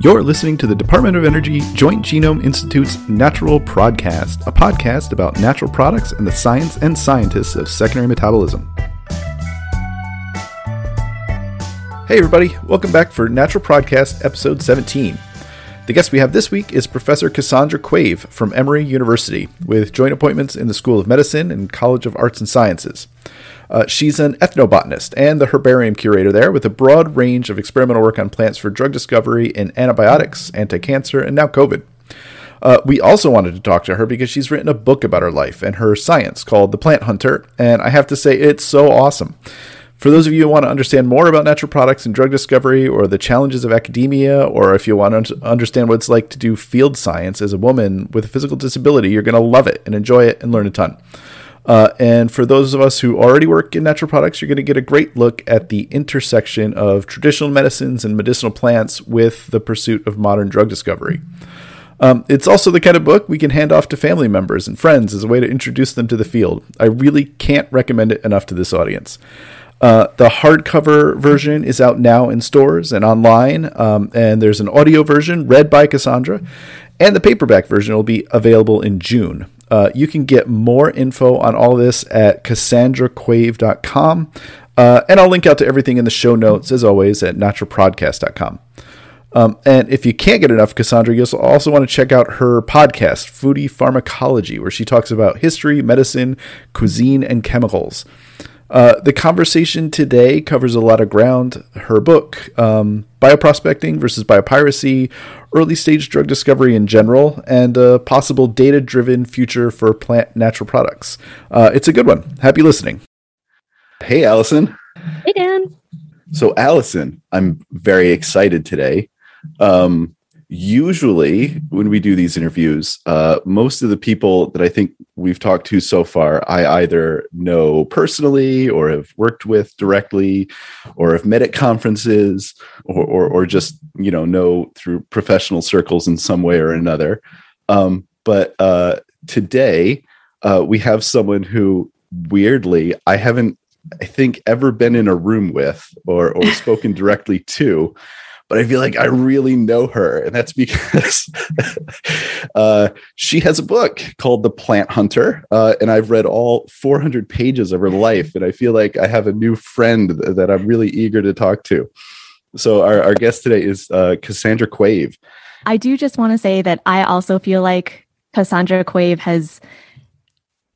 You're listening to the Department of Energy Joint Genome Institute's Natural Prodcast, a podcast about natural products and the science and scientists of secondary metabolism. Hey, everybody, welcome back for Natural Prodcast episode 17. The guest we have this week is Professor Cassandra Quave from Emory University, with joint appointments in the School of Medicine and College of Arts and Sciences. Uh, she's an ethnobotanist and the herbarium curator there with a broad range of experimental work on plants for drug discovery in antibiotics, anti cancer, and now COVID. Uh, we also wanted to talk to her because she's written a book about her life and her science called The Plant Hunter, and I have to say it's so awesome. For those of you who want to understand more about natural products and drug discovery, or the challenges of academia, or if you want to understand what it's like to do field science as a woman with a physical disability, you're going to love it and enjoy it and learn a ton. Uh, and for those of us who already work in natural products, you're going to get a great look at the intersection of traditional medicines and medicinal plants with the pursuit of modern drug discovery. Um, it's also the kind of book we can hand off to family members and friends as a way to introduce them to the field. I really can't recommend it enough to this audience. Uh, the hardcover version is out now in stores and online, um, and there's an audio version read by Cassandra, and the paperback version will be available in June. Uh, you can get more info on all this at cassandraquave.com. Uh, and I'll link out to everything in the show notes, as always, at naturalprodcast.com. Um, and if you can't get enough Cassandra, you'll also want to check out her podcast, Foodie Pharmacology, where she talks about history, medicine, cuisine, and chemicals. Uh, the conversation today covers a lot of ground. Her book, um, Bioprospecting versus Biopiracy, Early Stage Drug Discovery in General, and a possible data driven future for plant natural products. Uh, it's a good one. Happy listening. Hey, Allison. Hey, Dan. So, Allison, I'm very excited today. Um, usually when we do these interviews uh, most of the people that i think we've talked to so far i either know personally or have worked with directly or have met at conferences or, or, or just you know know through professional circles in some way or another. Um, but uh, today uh, we have someone who weirdly i haven't i think ever been in a room with or, or spoken directly to but I feel like I really know her, and that's because uh, she has a book called The Plant Hunter, uh, and I've read all 400 pages of her life, and I feel like I have a new friend that I'm really eager to talk to. So our, our guest today is uh, Cassandra Quave. I do just want to say that I also feel like Cassandra Quave has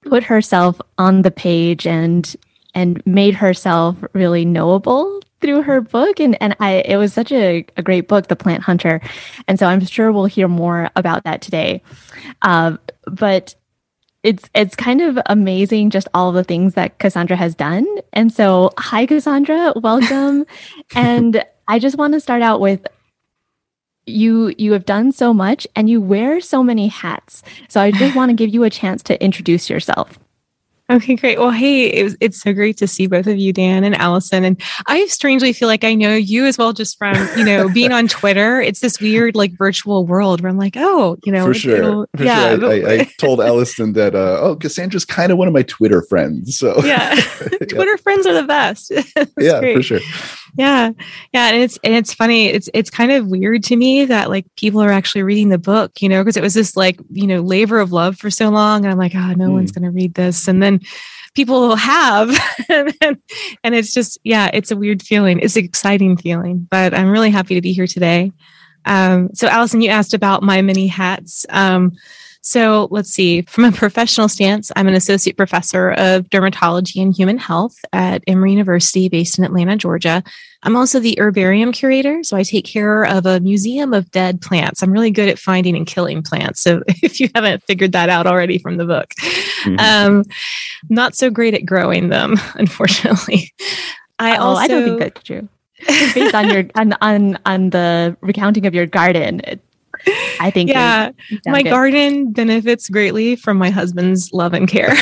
put herself on the page and and made herself really knowable through her book. And and I it was such a, a great book the plant hunter. And so I'm sure we'll hear more about that today. Um, but it's it's kind of amazing just all the things that Cassandra has done. And so hi Cassandra. Welcome. And I just want to start out with you you have done so much and you wear so many hats. So I just want to give you a chance to introduce yourself Okay, great. Well, hey, it was, it's so great to see both of you, Dan and Allison. And I strangely feel like I know you as well, just from you know being on Twitter. It's this weird like virtual world where I'm like, oh, you know, for sure. For yeah. Sure. I, I, told Allison that uh, oh, Cassandra's kind of one of my Twitter friends. So yeah, Twitter friends are the best. yeah, great. for sure. Yeah, yeah, and it's and it's funny. It's it's kind of weird to me that like people are actually reading the book, you know, because it was this like you know labor of love for so long, and I'm like, oh, no mm. one's going to read this, and then people have and, and it's just yeah it's a weird feeling it's an exciting feeling but i'm really happy to be here today um, so allison you asked about my many hats um, so let's see. From a professional stance, I'm an associate professor of dermatology and human health at Emory University, based in Atlanta, Georgia. I'm also the herbarium curator, so I take care of a museum of dead plants. I'm really good at finding and killing plants. So if you haven't figured that out already from the book, mm-hmm. um, not so great at growing them, unfortunately. I oh, also I don't think that's true. Based on your on, on on the recounting of your garden, I think. Yeah, my good. garden benefits greatly from my husband's love and care.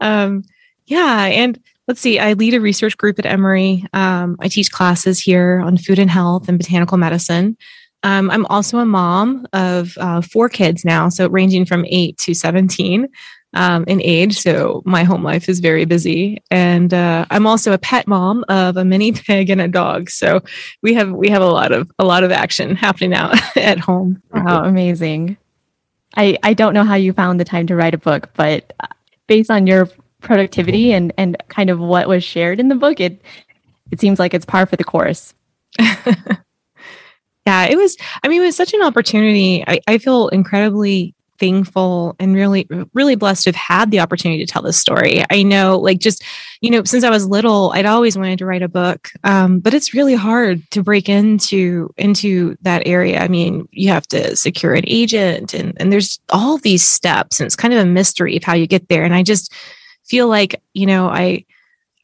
um, yeah, and let's see. I lead a research group at Emory. Um, I teach classes here on food and health and botanical medicine. Um, I'm also a mom of uh, four kids now, so ranging from eight to 17. Um, in age. So my home life is very busy, and uh, I'm also a pet mom of a mini pig and a dog. So we have we have a lot of a lot of action happening now at home. Wow, amazing! I I don't know how you found the time to write a book, but uh, based on your productivity and and kind of what was shared in the book, it it seems like it's par for the course. yeah, it was. I mean, it was such an opportunity. I, I feel incredibly thankful and really really blessed to have had the opportunity to tell this story. I know like just you know since i was little i'd always wanted to write a book um, but it's really hard to break into into that area. I mean you have to secure an agent and and there's all these steps and it's kind of a mystery of how you get there. And i just feel like you know i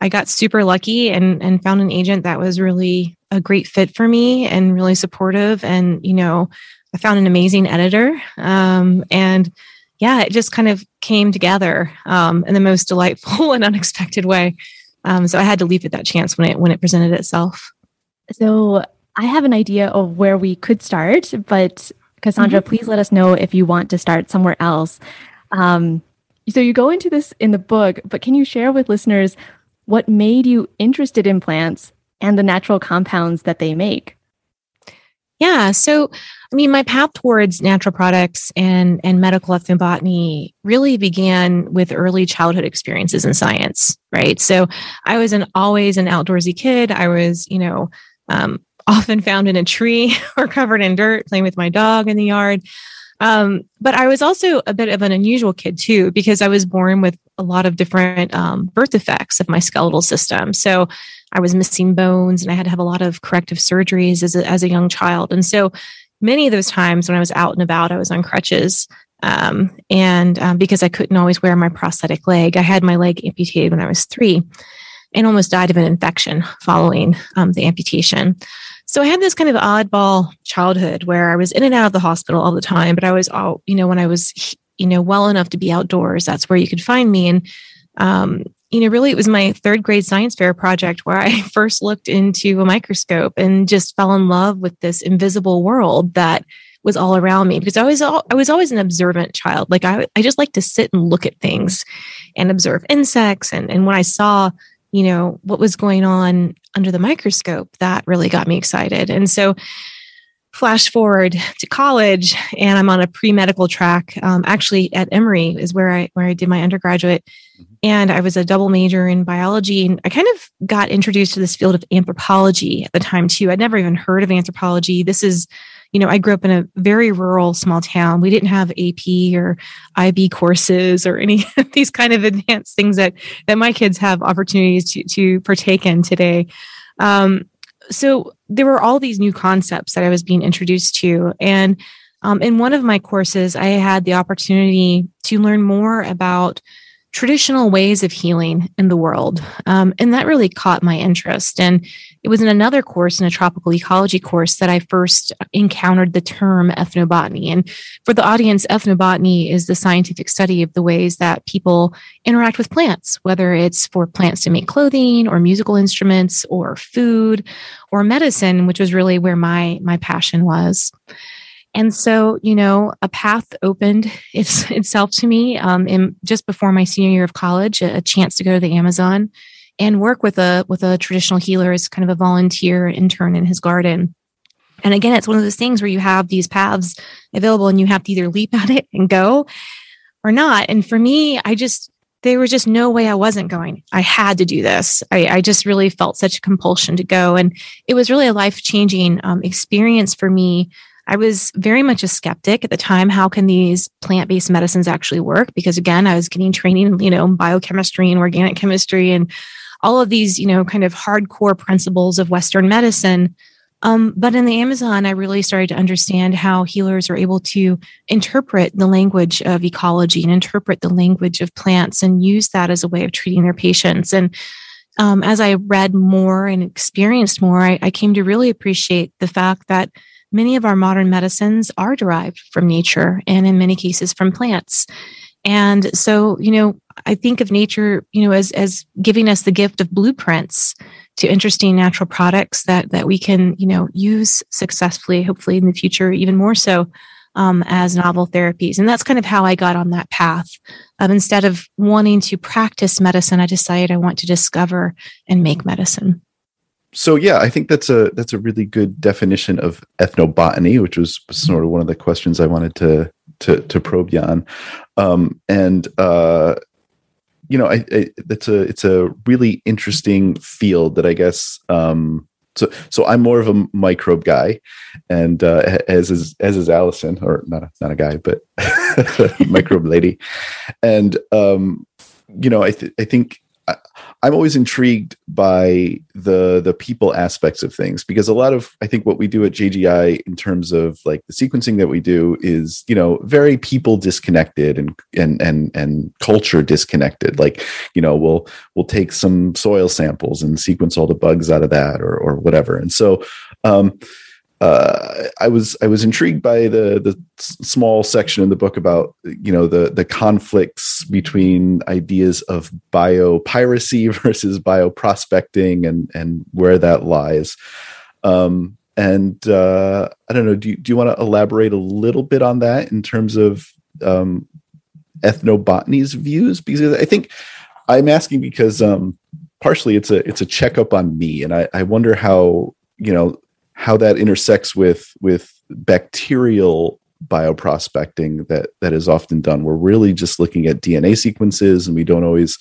i got super lucky and and found an agent that was really a great fit for me and really supportive and you know I found an amazing editor. Um, and yeah, it just kind of came together um, in the most delightful and unexpected way. Um, so I had to leap at that chance when it when it presented itself. So I have an idea of where we could start, but Cassandra, mm-hmm. please let us know if you want to start somewhere else. Um, so you go into this in the book, but can you share with listeners what made you interested in plants and the natural compounds that they make? Yeah. So, I mean, my path towards natural products and, and medical ethnobotany really began with early childhood experiences in science, right? So I was an always an outdoorsy kid. I was, you know, um, often found in a tree or covered in dirt playing with my dog in the yard. Um, but I was also a bit of an unusual kid too, because I was born with a lot of different um, birth effects of my skeletal system. So I was missing bones and I had to have a lot of corrective surgeries as a, as a young child. And so many of those times when I was out and about, I was on crutches. Um, and um, because I couldn't always wear my prosthetic leg, I had my leg amputated when I was three and almost died of an infection following um, the amputation. So I had this kind of oddball childhood where I was in and out of the hospital all the time, but I was all, you know, when I was, you know, well enough to be outdoors, that's where you could find me. And um, you know, really it was my third grade science fair project where I first looked into a microscope and just fell in love with this invisible world that was all around me because I was all, I was always an observant child. Like I I just like to sit and look at things and observe insects and and when I saw, you know, what was going on under the microscope, that really got me excited. And so flash forward to college and I'm on a pre-medical track. Um, actually at Emory is where I where I did my undergraduate mm-hmm. and I was a double major in biology and I kind of got introduced to this field of anthropology at the time too. I'd never even heard of anthropology. This is you know, I grew up in a very rural small town. We didn't have AP or IB courses or any of these kind of advanced things that that my kids have opportunities to to partake in today. Um, so there were all these new concepts that I was being introduced to. And um, in one of my courses, I had the opportunity to learn more about traditional ways of healing in the world. Um, and that really caught my interest. And it was in another course, in a tropical ecology course, that I first encountered the term ethnobotany. And for the audience, ethnobotany is the scientific study of the ways that people interact with plants, whether it's for plants to make clothing or musical instruments or food or medicine, which was really where my, my passion was. And so, you know, a path opened its, itself to me um, in, just before my senior year of college, a, a, chance to go to the Amazon and work with a with a traditional healer as kind of a volunteer intern in his garden. And again, it's one of those things where you have these paths available and you have to either leap at it and go or not. And for me, I just there was just no way I wasn't going. I had to do this. I, I just really felt such a compulsion to go. And it was really a life changing um, experience for me I was very much a skeptic at the time. How can these plant based medicines actually work? Because again, I was getting training, you know, biochemistry and organic chemistry and all of these, you know, kind of hardcore principles of Western medicine. Um, but in the Amazon, I really started to understand how healers are able to interpret the language of ecology and interpret the language of plants and use that as a way of treating their patients. And um, as I read more and experienced more, I, I came to really appreciate the fact that many of our modern medicines are derived from nature and in many cases from plants. And so, you know, I think of nature, you know, as as giving us the gift of blueprints to interesting natural products that that we can, you know, use successfully, hopefully in the future, even more so. um, as novel therapies. And that's kind of how I got on that path. Um, instead of wanting to practice medicine, I decided I want to discover and make medicine. So yeah, I think that's a that's a really good definition of ethnobotany, which was sort of one of the questions I wanted to to, to probe you on. Um, and uh, you know, I, I, it's a it's a really interesting field that I guess um, so so I'm more of a microbe guy, and uh, as is as is Allison, or not a, not a guy, but microbe lady, and um, you know I th- I think I'm always intrigued by the the people aspects of things because a lot of I think what we do at JGI in terms of like the sequencing that we do is you know very people disconnected and and and and culture disconnected. Like you know we'll we'll take some soil samples and sequence all the bugs out of that or or whatever. And so um, uh, I was I was intrigued by the the small section in the book about you know the the conflicts between ideas of biopiracy versus bioprospecting and and where that lies. Um, and uh, I don't know. Do you, do you want to elaborate a little bit on that in terms of um, ethnobotany's views? Because I think I'm asking because um, partially it's a it's a checkup on me, and I, I wonder how you know how that intersects with with bacterial bioprospecting that that is often done. We're really just looking at dna sequences and we don't always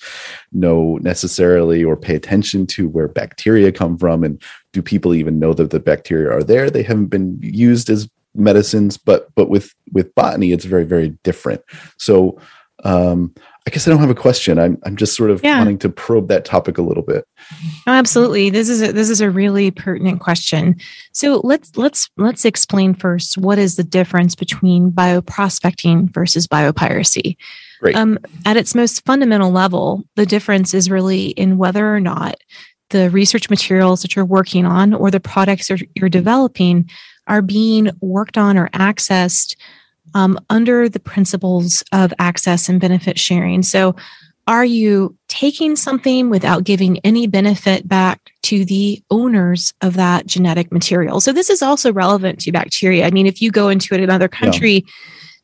know necessarily or pay attention to where bacteria come from and do people even know that the bacteria are there? They haven't been used as medicines but but with with botany it's very very different. So um I guess I don't have a question. I'm I'm just sort of yeah. wanting to probe that topic a little bit. Oh, absolutely. This is a, this is a really pertinent question. So let's let's let's explain first what is the difference between bioprospecting versus biopiracy. Right. Um, at its most fundamental level, the difference is really in whether or not the research materials that you're working on or the products you're developing are being worked on or accessed um, under the principles of access and benefit sharing. So, are you taking something without giving any benefit back to the owners of that genetic material? So, this is also relevant to bacteria. I mean, if you go into another country, yeah.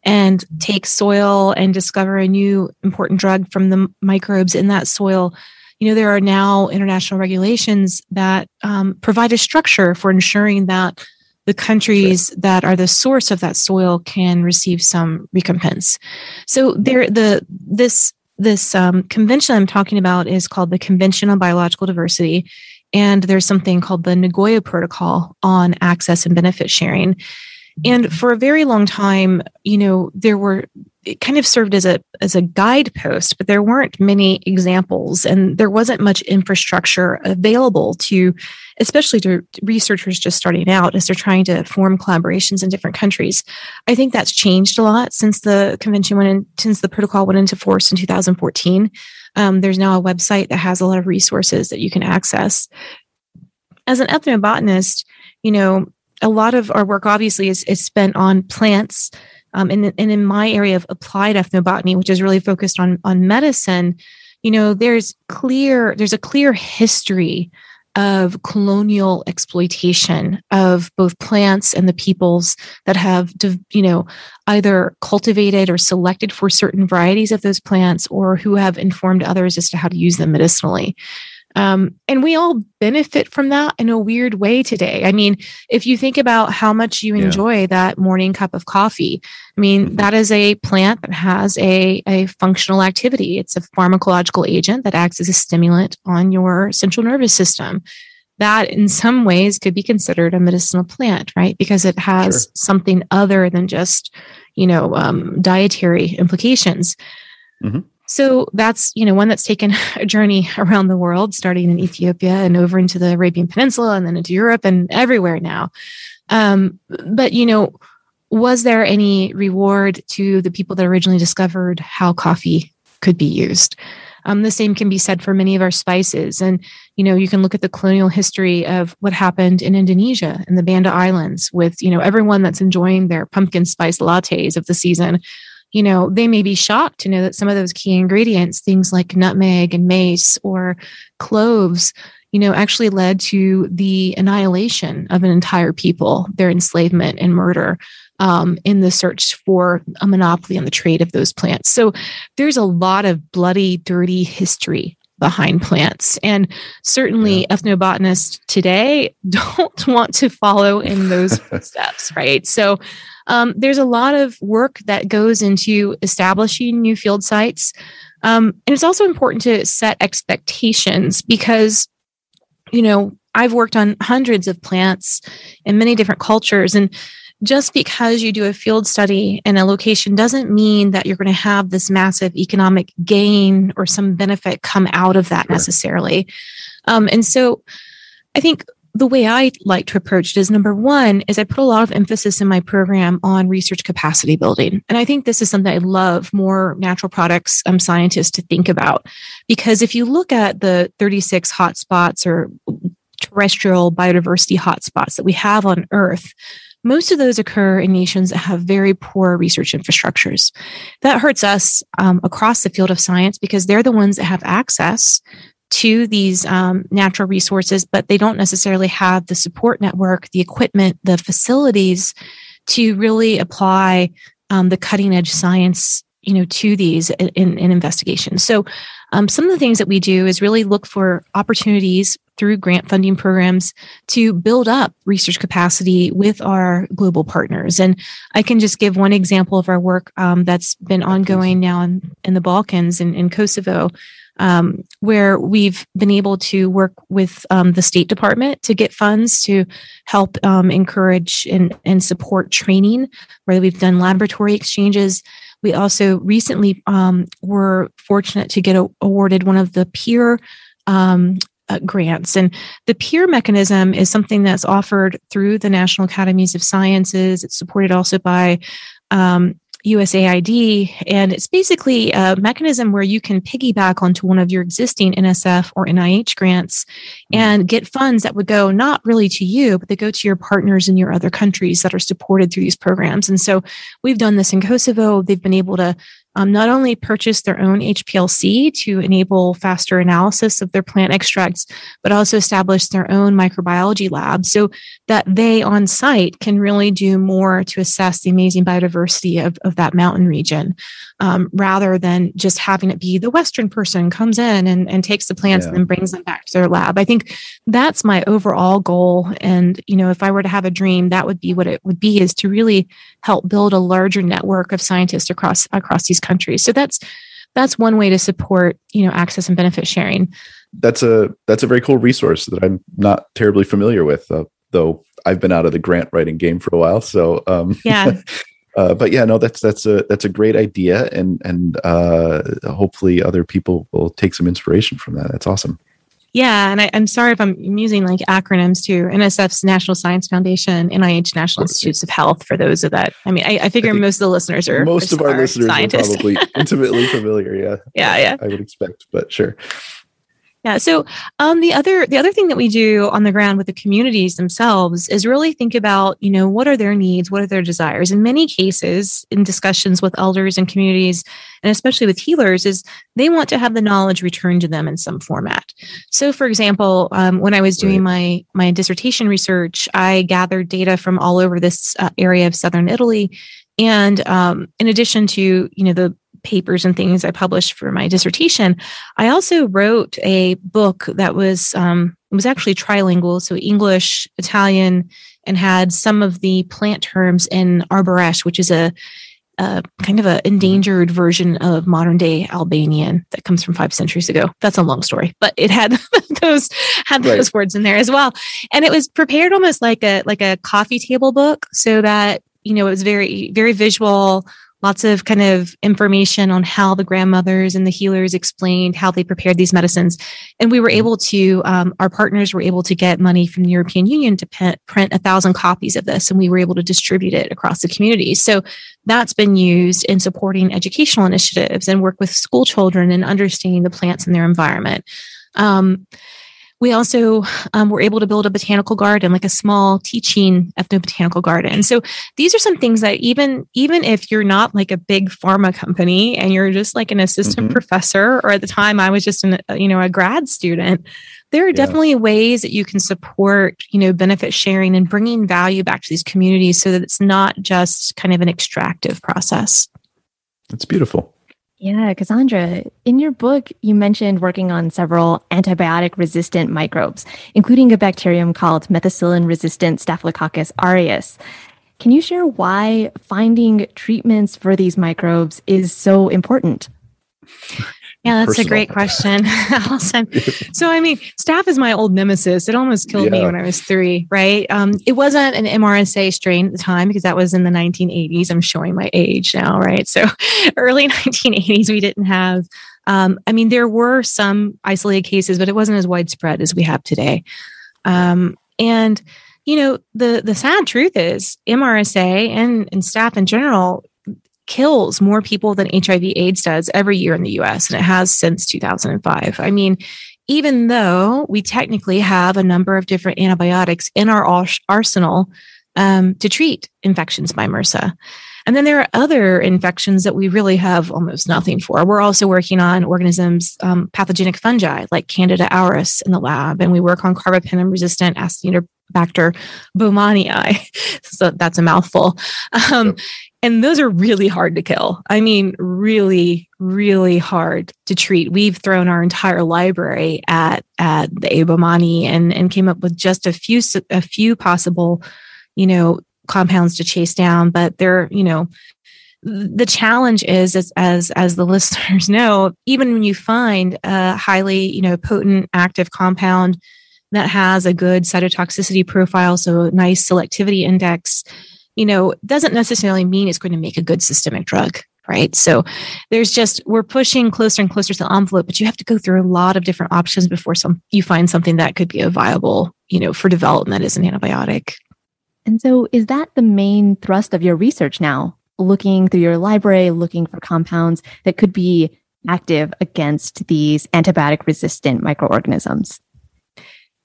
And take soil and discover a new important drug from the microbes in that soil, you know there are now international regulations that um, provide a structure for ensuring that the countries sure. that are the source of that soil can receive some recompense. So there, the this this um, convention I'm talking about is called the Convention on Biological Diversity, and there's something called the Nagoya Protocol on access and benefit sharing. And for a very long time, you know, there were it kind of served as a as a guidepost, but there weren't many examples, and there wasn't much infrastructure available to, especially to researchers just starting out as they're trying to form collaborations in different countries. I think that's changed a lot since the convention went in, since the protocol went into force in 2014. Um, there's now a website that has a lot of resources that you can access. As an ethnobotanist, you know, a lot of our work obviously is, is spent on plants um, and, and in my area of applied ethnobotany, which is really focused on, on medicine, you know, there's clear, there's a clear history of colonial exploitation of both plants and the peoples that have you know either cultivated or selected for certain varieties of those plants or who have informed others as to how to use them medicinally um, and we all benefit from that in a weird way today. I mean, if you think about how much you enjoy yeah. that morning cup of coffee, I mean, mm-hmm. that is a plant that has a, a functional activity. It's a pharmacological agent that acts as a stimulant on your central nervous system. That, in some ways, could be considered a medicinal plant, right? Because it has sure. something other than just, you know, um, dietary implications. Mm-hmm. So that's, you know, one that's taken a journey around the world, starting in Ethiopia and over into the Arabian Peninsula and then into Europe and everywhere now. Um, but, you know, was there any reward to the people that originally discovered how coffee could be used? Um, the same can be said for many of our spices. And, you know, you can look at the colonial history of what happened in Indonesia and the Banda Islands with, you know, everyone that's enjoying their pumpkin spice lattes of the season you know, they may be shocked to know that some of those key ingredients, things like nutmeg and mace or cloves, you know, actually led to the annihilation of an entire people, their enslavement and murder. um, in the search for a monopoly on the trade of those plants. So there's a lot of bloody, dirty history behind plants. And certainly yeah. ethnobotanists today don't want to follow in those steps, right? So um, there's a lot of work that goes into establishing new field sites. Um, and it's also important to set expectations because, you know, I've worked on hundreds of plants in many different cultures. And just because you do a field study in a location doesn't mean that you're going to have this massive economic gain or some benefit come out of that sure. necessarily. Um, and so I think the way I like to approach it is number one is I put a lot of emphasis in my program on research capacity building. And I think this is something I love more natural products um, scientists to think about. Because if you look at the 36 hotspots or terrestrial biodiversity hotspots that we have on Earth, most of those occur in nations that have very poor research infrastructures. That hurts us um, across the field of science because they're the ones that have access to these um, natural resources, but they don't necessarily have the support network, the equipment, the facilities to really apply um, the cutting edge science you know to these in, in investigations so um, some of the things that we do is really look for opportunities through grant funding programs to build up research capacity with our global partners. And I can just give one example of our work um, that's been ongoing now in, in the Balkans and in, in Kosovo. Um, where we've been able to work with um, the State Department to get funds to help um, encourage and, and support training, where we've done laboratory exchanges. We also recently um, were fortunate to get a, awarded one of the peer um, uh, grants. And the peer mechanism is something that's offered through the National Academies of Sciences. It's supported also by um, USAID. And it's basically a mechanism where you can piggyback onto one of your existing NSF or NIH grants mm-hmm. and get funds that would go not really to you, but they go to your partners in your other countries that are supported through these programs. And so we've done this in Kosovo. They've been able to um, not only purchase their own HPLC to enable faster analysis of their plant extracts, but also establish their own microbiology lab so that they on site can really do more to assess the amazing biodiversity of, of that mountain region um, rather than just having it be the Western person comes in and, and takes the plants yeah. and then brings them back to their lab. I think that's my overall goal. And, you know, if I were to have a dream, that would be what it would be is to really help build a larger network of scientists across across these countries. So that's that's one way to support, you know, access and benefit sharing. That's a that's a very cool resource that I'm not terribly familiar with, uh, though I've been out of the grant writing game for a while. So um, yeah, uh, but yeah, no, that's that's a that's a great idea, and and uh, hopefully other people will take some inspiration from that. That's awesome. Yeah, and I, am sorry if I'm using like acronyms too. NSF's National Science Foundation, NIH National Institutes of Health. For those of that, I mean, I, I figure I most of the listeners are most of our listeners scientists. are probably intimately familiar. Yeah, yeah, yeah. I would expect, but sure. Yeah. So um, the other the other thing that we do on the ground with the communities themselves is really think about you know what are their needs, what are their desires. In many cases, in discussions with elders and communities, and especially with healers, is they want to have the knowledge returned to them in some format. So, for example, um, when I was doing my my dissertation research, I gathered data from all over this uh, area of southern Italy and um, in addition to you know the papers and things I published for my dissertation, I also wrote a book that was um, was actually trilingual, so English, Italian, and had some of the plant terms in Arbëresh, which is a, a kind of an endangered version of modern day Albanian that comes from five centuries ago. That's a long story, but it had those had those right. words in there as well, and it was prepared almost like a like a coffee table book, so that you know it was very very visual lots of kind of information on how the grandmothers and the healers explained how they prepared these medicines. And we were mm-hmm. able to, um, our partners were able to get money from the European Union to p- print a thousand copies of this, and we were able to distribute it across the community. So that's been used in supporting educational initiatives and work with school children and understanding the plants and their environment. Um, we also um, were able to build a botanical garden, like a small teaching ethnobotanical garden. So these are some things that even even if you're not like a big pharma company and you're just like an assistant mm-hmm. professor, or at the time I was just an you know a grad student, there are yeah. definitely ways that you can support you know benefit sharing and bringing value back to these communities so that it's not just kind of an extractive process. That's beautiful. Yeah, Cassandra, in your book, you mentioned working on several antibiotic resistant microbes, including a bacterium called methicillin resistant Staphylococcus aureus. Can you share why finding treatments for these microbes is so important? Yeah, that's personal. a great question. so, I mean, staph is my old nemesis. It almost killed yeah. me when I was three, right? Um, it wasn't an MRSA strain at the time because that was in the 1980s. I'm showing my age now, right? So, early 1980s, we didn't have, um, I mean, there were some isolated cases, but it wasn't as widespread as we have today. Um, and, you know, the, the sad truth is MRSA and, and staff in general kills more people than HIV AIDS does every year in the US, and it has since 2005. I mean, even though we technically have a number of different antibiotics in our arsenal um, to treat infections by MRSA. And then there are other infections that we really have almost nothing for. We're also working on organisms, um, pathogenic fungi like Candida auris in the lab, and we work on carbapenem resistant Acinetobacter baumannii. so that's a mouthful. Um, yep. And those are really hard to kill. I mean, really, really hard to treat. We've thrown our entire library at at the A. baumannii and and came up with just a few a few possible, you know, compounds to chase down. But they're you know, the challenge is as as as the listeners know, even when you find a highly you know potent active compound that has a good cytotoxicity profile, so nice selectivity index you know, doesn't necessarily mean it's going to make a good systemic drug, right? So there's just we're pushing closer and closer to the envelope, but you have to go through a lot of different options before some you find something that could be a viable, you know, for development as an antibiotic. And so is that the main thrust of your research now? Looking through your library, looking for compounds that could be active against these antibiotic resistant microorganisms?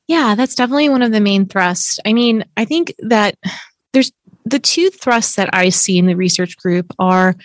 Yeah, that's definitely one of the main thrusts. I mean, I think that the two thrusts that I see in the research group are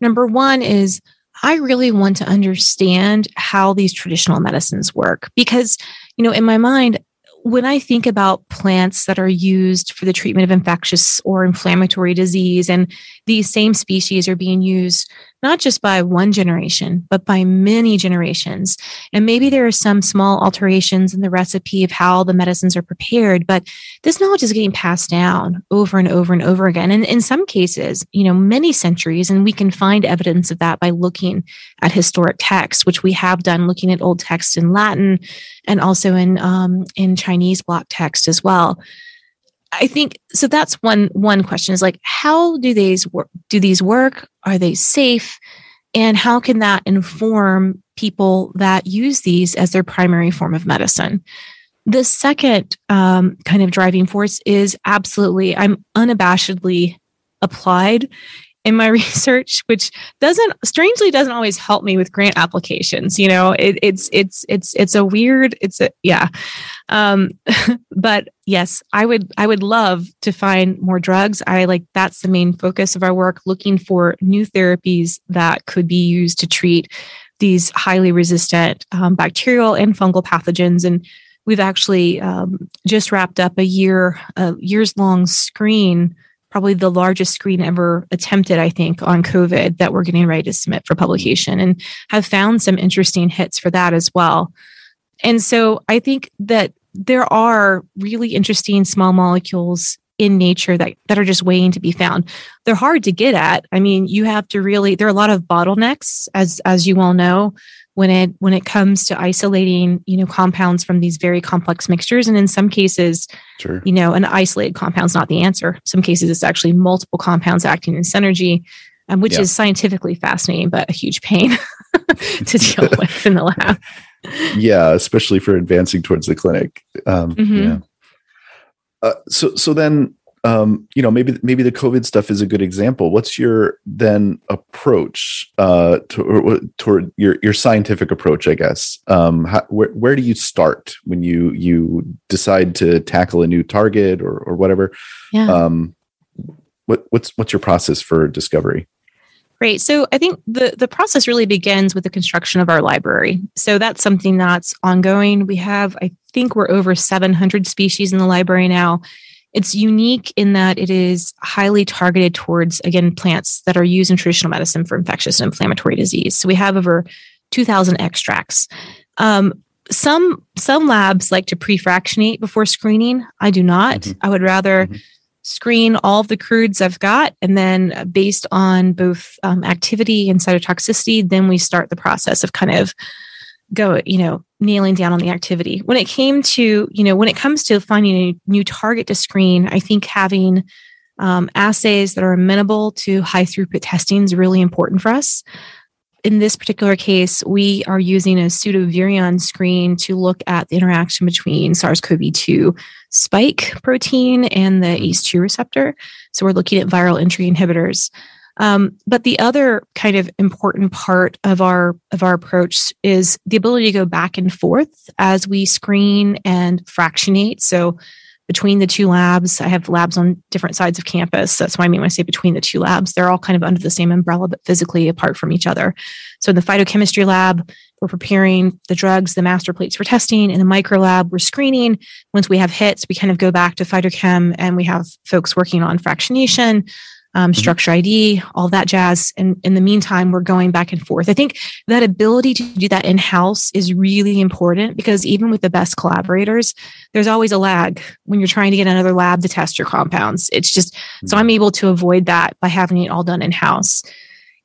number one is I really want to understand how these traditional medicines work because, you know, in my mind, when I think about plants that are used for the treatment of infectious or inflammatory disease, and these same species are being used not just by one generation, but by many generations. And maybe there are some small alterations in the recipe of how the medicines are prepared, but this knowledge is getting passed down over and over and over again. And in some cases, you know, many centuries, and we can find evidence of that by looking at historic texts, which we have done looking at old texts in Latin and also in um, in Chinese block text as well. I think so. That's one one question is like, how do these work? Do these work? Are they safe? And how can that inform people that use these as their primary form of medicine? The second um, kind of driving force is absolutely, I'm unabashedly applied in my research, which doesn't strangely doesn't always help me with grant applications. You know, it, it's it's it's it's a weird. It's a yeah, um, but yes, I would I would love to find more drugs. I like that's the main focus of our work, looking for new therapies that could be used to treat these highly resistant um, bacterial and fungal pathogens and we've actually um, just wrapped up a year a years long screen probably the largest screen ever attempted, I think, on COVID that we're getting ready to submit for publication and have found some interesting hits for that as well. And so I think that there are really interesting small molecules in nature that, that are just waiting to be found. They're hard to get at. I mean, you have to really, there are a lot of bottlenecks, as as you all know, when it when it comes to isolating you know compounds from these very complex mixtures and in some cases sure. you know an isolated compound is not the answer some cases it's actually multiple compounds acting in synergy um, which yeah. is scientifically fascinating but a huge pain to deal with in the lab yeah especially for advancing towards the clinic um, mm-hmm. yeah uh, so so then um, you know, maybe maybe the COVID stuff is a good example. What's your then approach uh, to, toward your your scientific approach? I guess. Um, how, where where do you start when you you decide to tackle a new target or or whatever? Yeah. Um, what what's what's your process for discovery? Great. So I think the the process really begins with the construction of our library. So that's something that's ongoing. We have, I think, we're over 700 species in the library now it's unique in that it is highly targeted towards, again, plants that are used in traditional medicine for infectious and inflammatory disease. So we have over 2,000 extracts. Um, some some labs like to pre-fractionate before screening. I do not. Mm-hmm. I would rather mm-hmm. screen all of the crudes I've got, and then based on both um, activity and cytotoxicity, then we start the process of kind of go, you know, nailing down on the activity. When it came to, you know, when it comes to finding a new target to screen, I think having um, assays that are amenable to high throughput testing is really important for us. In this particular case, we are using a pseudovirion screen to look at the interaction between SARS CoV 2 spike protein and the ACE2 receptor. So we're looking at viral entry inhibitors. Um, but the other kind of important part of our of our approach is the ability to go back and forth as we screen and fractionate. So between the two labs, I have labs on different sides of campus. That's why I mean when I say between the two labs, they're all kind of under the same umbrella, but physically apart from each other. So in the phytochemistry lab, we're preparing the drugs, the master plates for testing. In the micro lab, we're screening. Once we have hits, we kind of go back to phytochem and we have folks working on fractionation um, mm-hmm. structure ID, all that jazz. And in the meantime, we're going back and forth. I think that ability to do that in house is really important because even with the best collaborators, there's always a lag when you're trying to get another lab to test your compounds. It's just mm-hmm. so I'm able to avoid that by having it all done in house.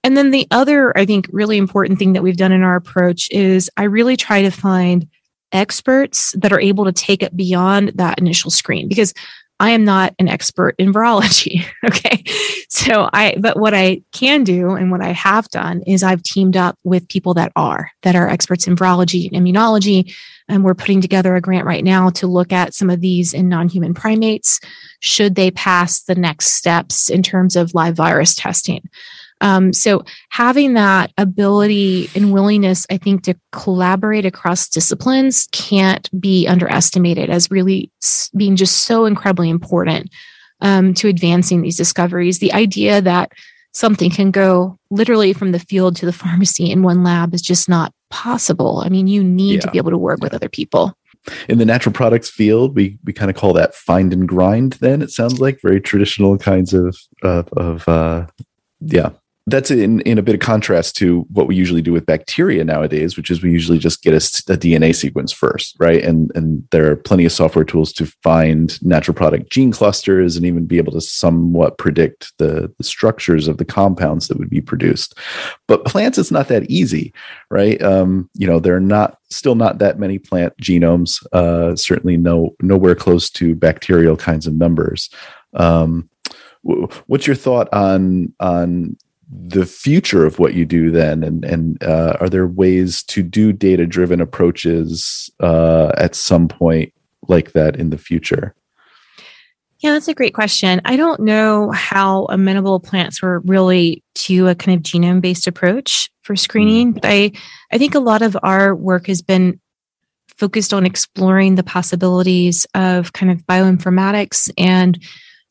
And then the other, I think, really important thing that we've done in our approach is I really try to find experts that are able to take it beyond that initial screen because I am not an expert in virology. Okay. So I, but what I can do and what I have done is I've teamed up with people that are, that are experts in virology and immunology. And we're putting together a grant right now to look at some of these in non human primates, should they pass the next steps in terms of live virus testing. Um, so having that ability and willingness, I think, to collaborate across disciplines can't be underestimated as really being just so incredibly important um, to advancing these discoveries. The idea that something can go literally from the field to the pharmacy in one lab is just not possible. I mean, you need yeah. to be able to work with other people in the natural products field we we kind of call that find and grind then it sounds like very traditional kinds of of, of uh yeah that's in, in a bit of contrast to what we usually do with bacteria nowadays, which is we usually just get a, a, DNA sequence first, right? And and there are plenty of software tools to find natural product gene clusters and even be able to somewhat predict the, the structures of the compounds that would be produced. But plants, it's not that easy, right? Um, you know, there are not still not that many plant genomes. Uh, certainly, no nowhere close to bacterial kinds of numbers. Um, what's your thought on on the future of what you do then and and uh, are there ways to do data driven approaches uh, at some point like that in the future yeah that's a great question i don't know how amenable plants were really to a kind of genome based approach for screening mm. but i i think a lot of our work has been focused on exploring the possibilities of kind of bioinformatics and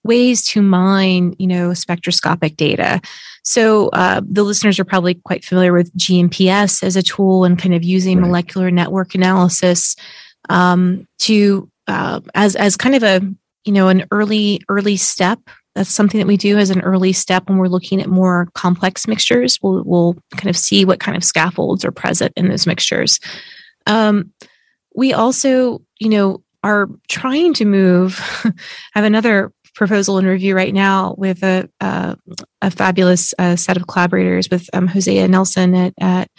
ways to mine, you know, spectroscopic data. So uh, the listeners are probably quite familiar with GNPS as a tool and kind of using right. molecular network analysis um, to uh, as as kind of a you know an early early step. That's something that we do as an early step when we're looking at more complex mixtures. We'll we'll kind of see what kind of scaffolds are present in those mixtures. Um, we also, you know, are trying to move. I have another proposal in review right now with a a, a fabulous uh, set of collaborators with um, Hosea Nelson at at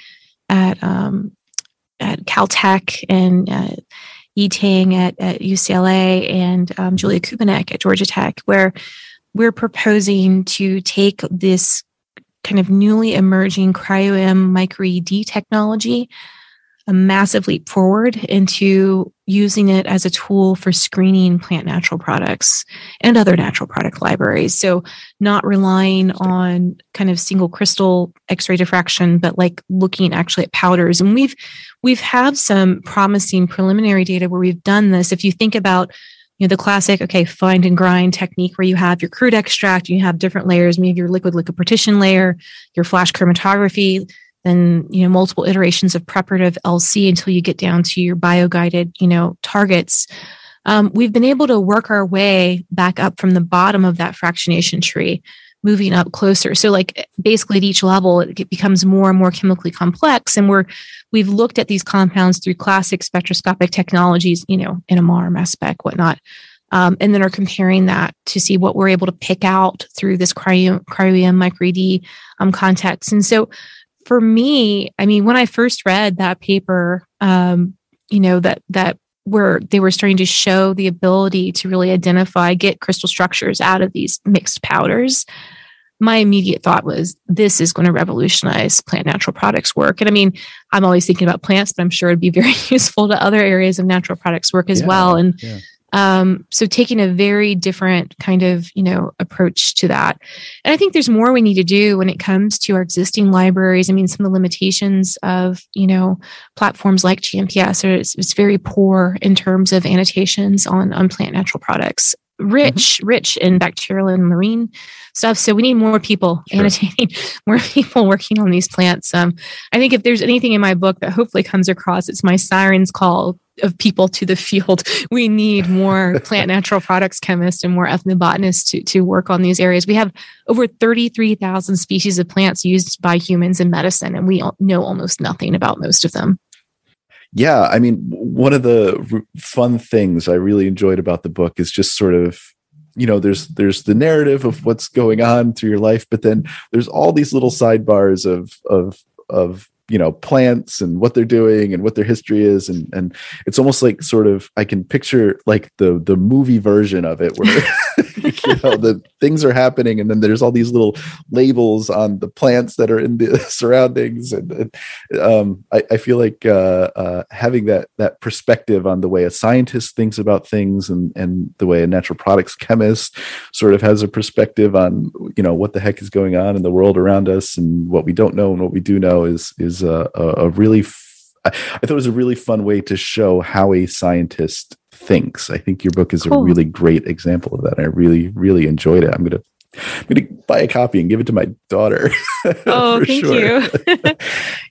at, um, at Caltech and uh, Tang at, at UCLA and um, Julia Kubanek at Georgia Tech, where we're proposing to take this kind of newly emerging cryo-EM micro ED technology a massive leap forward into using it as a tool for screening plant natural products and other natural product libraries. So, not relying on kind of single crystal X-ray diffraction, but like looking actually at powders. And we've we've had some promising preliminary data where we've done this. If you think about you know the classic okay find and grind technique where you have your crude extract you have different layers maybe your liquid liquid partition layer your flash chromatography then you know multiple iterations of preparative LC until you get down to your bio-guided you know targets. Um, we've been able to work our way back up from the bottom of that fractionation tree, moving up closer. So like basically at each level, it becomes more and more chemically complex, and we're we've looked at these compounds through classic spectroscopic technologies, you know, NMR, mass spec, whatnot. Um, and then are comparing that to see what we're able to pick out through this cryo, cryo-EM microED um, context. And so for me, I mean, when I first read that paper, um, you know, that that where they were starting to show the ability to really identify, get crystal structures out of these mixed powders, my immediate thought was this is going to revolutionize plant natural products work. And I mean, I'm always thinking about plants, but I'm sure it'd be very useful to other areas of natural products work as yeah, well. And yeah. Um, so taking a very different kind of, you know, approach to that. And I think there's more we need to do when it comes to our existing libraries. I mean, some of the limitations of, you know, platforms like GNPS are it's, it's very poor in terms of annotations on, on plant natural products rich, mm-hmm. rich in bacterial and marine stuff. So we need more people sure. annotating, more people working on these plants. Um, I think if there's anything in my book that hopefully comes across, it's my sirens call of people to the field. We need more plant natural products chemists and more ethnobotanists to, to work on these areas. We have over 33,000 species of plants used by humans in medicine, and we know almost nothing about most of them. Yeah, I mean, one of the fun things I really enjoyed about the book is just sort of you know there's there's the narrative of what's going on through your life but then there's all these little sidebars of of of you know plants and what they're doing and what their history is. And and it's almost like sort of i can picture like the the movie version of it where you know the things are happening and then there's all these little labels on the plants that are in the surroundings and, and um, I, I, feel like uh, uh, having that that perspective on the way a scientist thinks about things and and the way a natural products chemist sort of has a perspective on you know what the heck is going on in the world around us and what we don't know and what we do know is is a, a really I thought it was a really fun way to show how a scientist thinks. I think your book is cool. a really great example of that. I really, really enjoyed it. I'm gonna I'm gonna buy a copy and give it to my daughter. oh, thank sure. you. yeah,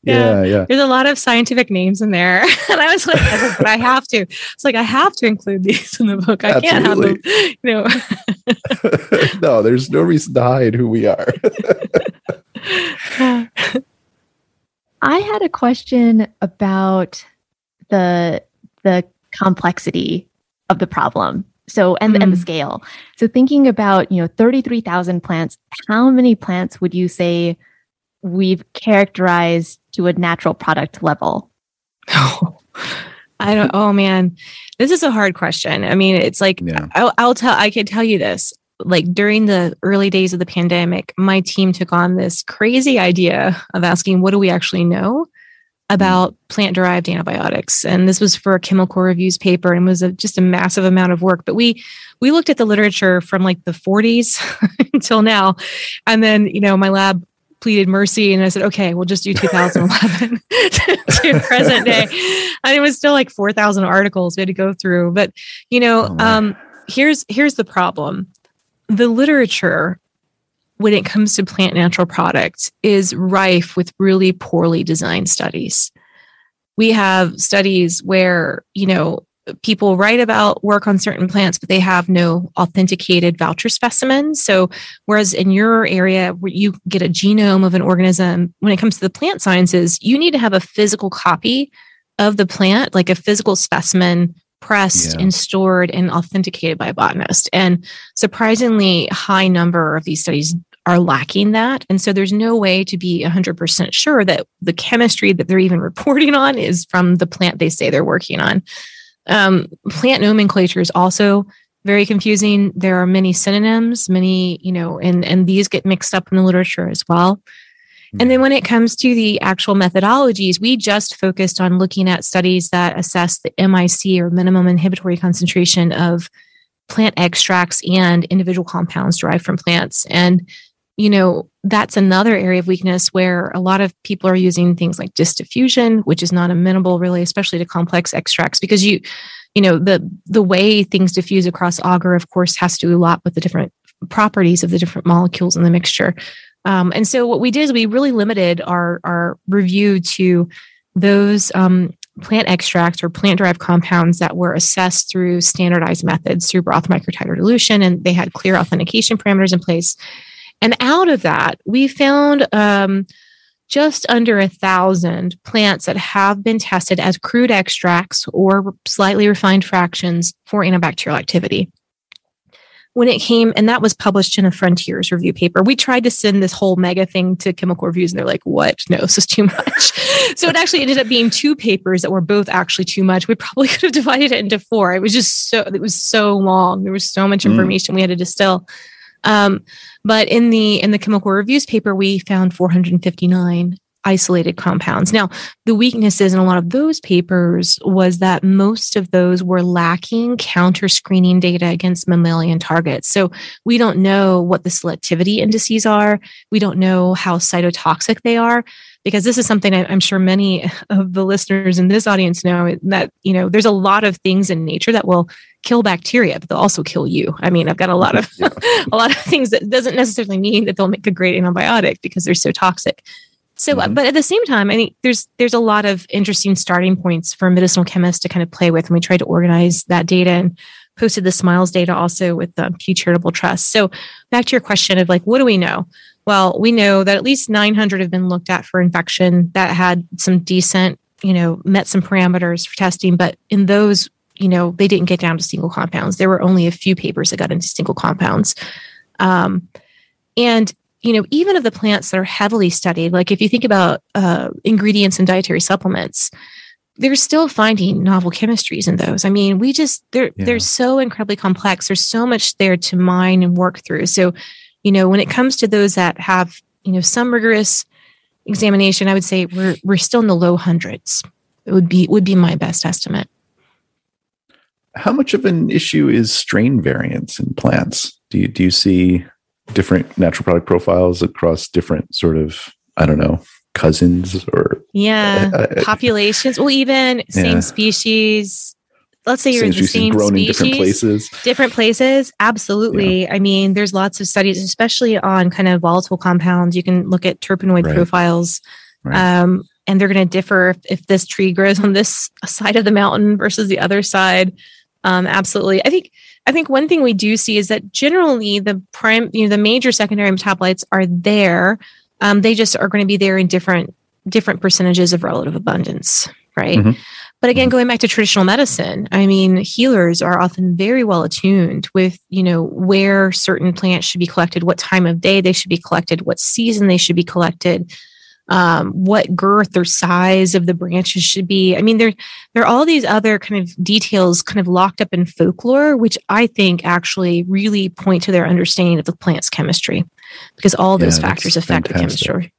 yeah, yeah, There's a lot of scientific names in there, and I was like, but I have to. It's like I have to include these in the book. I Absolutely. can't have them. You know. no, there's no reason to hide who we are. I had a question about the the complexity of the problem. So and, mm. and the mm. scale. So thinking about, you know, 33,000 plants, how many plants would you say we've characterized to a natural product level? Oh, I don't oh man. This is a hard question. I mean, it's like yeah. I'll, I'll tell I can tell you this. Like during the early days of the pandemic, my team took on this crazy idea of asking what do we actually know? About plant derived antibiotics. And this was for a chemical reviews paper and was a, just a massive amount of work. But we we looked at the literature from like the 40s until now. And then you know my lab pleaded mercy and i said okay we'll just do 2011 to present day. And it was still like 4000 articles we had to go through. But you know oh, um here's here's the problem. The literature when it comes to plant natural products is rife with really poorly designed studies. We have studies where, you know, people write about work on certain plants, but they have no authenticated voucher specimens. So, whereas in your area where you get a genome of an organism, when it comes to the plant sciences, you need to have a physical copy of the plant, like a physical specimen pressed yeah. and stored and authenticated by a botanist. And surprisingly high number of these studies are lacking that. And so there's no way to be 100% sure that the chemistry that they're even reporting on is from the plant they say they're working on. Um, plant nomenclature is also very confusing. There are many synonyms, many, you know, and, and these get mixed up in the literature as well. And then when it comes to the actual methodologies, we just focused on looking at studies that assess the MIC or minimum inhibitory concentration of plant extracts and individual compounds derived from plants. And, you know, that's another area of weakness where a lot of people are using things like diffusion, which is not amenable really, especially to complex extracts, because you, you know, the the way things diffuse across agar, of course, has to do a lot with the different properties of the different molecules in the mixture. Um, and so what we did is we really limited our, our review to those um, plant extracts or plant derived compounds that were assessed through standardized methods through broth microtiter dilution, and they had clear authentication parameters in place. And out of that, we found um, just under a thousand plants that have been tested as crude extracts or slightly refined fractions for antibacterial activity when it came, and that was published in a Frontiers review paper, we tried to send this whole mega thing to chemical reviews, and they're like, what? No, this is too much. so it actually ended up being two papers that were both actually too much. We probably could have divided it into four. It was just so, it was so long. There was so much mm. information mm. we had to distill. Um, but in the in the chemical reviews paper, we found 459 isolated compounds. Now, the weaknesses in a lot of those papers was that most of those were lacking counter screening data against mammalian targets. So we don't know what the selectivity indices are. We don't know how cytotoxic they are because this is something I'm sure many of the listeners in this audience know that, you know, there's a lot of things in nature that will kill bacteria, but they'll also kill you. I mean, I've got a lot of a lot of things that doesn't necessarily mean that they'll make a great antibiotic because they're so toxic. So, mm-hmm. but at the same time, I think there's there's a lot of interesting starting points for medicinal chemists to kind of play with, and we tried to organize that data and posted the Smiles data also with the Pew Charitable Trust. So, back to your question of like, what do we know? Well, we know that at least 900 have been looked at for infection that had some decent, you know, met some parameters for testing, but in those, you know, they didn't get down to single compounds. There were only a few papers that got into single compounds. Um, and you know, even of the plants that are heavily studied, like if you think about uh, ingredients and dietary supplements, they're still finding novel chemistries in those. I mean, we just they're yeah. they're so incredibly complex. There's so much there to mine and work through. So, you know, when it comes to those that have you know some rigorous examination, I would say we're we're still in the low hundreds. It would be would be my best estimate. How much of an issue is strain variance in plants? Do you do you see different natural product profiles across different sort of I don't know cousins or yeah uh, populations. Well, even yeah. same species. Let's say you're in the same grown species, in different places. Different places, absolutely. Yeah. I mean, there's lots of studies, especially on kind of volatile compounds. You can look at terpenoid right. profiles. Right. Um, and they're going to differ if, if, this tree grows on this side of the mountain versus the other side. Um, absolutely. I think I think one thing we do see is that generally the prime, you know, the major secondary metabolites are there. Um, they just are going to be there in different different percentages of relative abundance, right? Mm-hmm. But again, going back to traditional medicine, I mean, healers are often very well attuned with, you know, where certain plants should be collected, what time of day they should be collected, what season they should be collected, um, what girth or size of the branches should be. I mean, there there are all these other kind of details kind of locked up in folklore, which I think actually really point to their understanding of the plant's chemistry, because all those yeah, factors affect fantastic. the chemistry.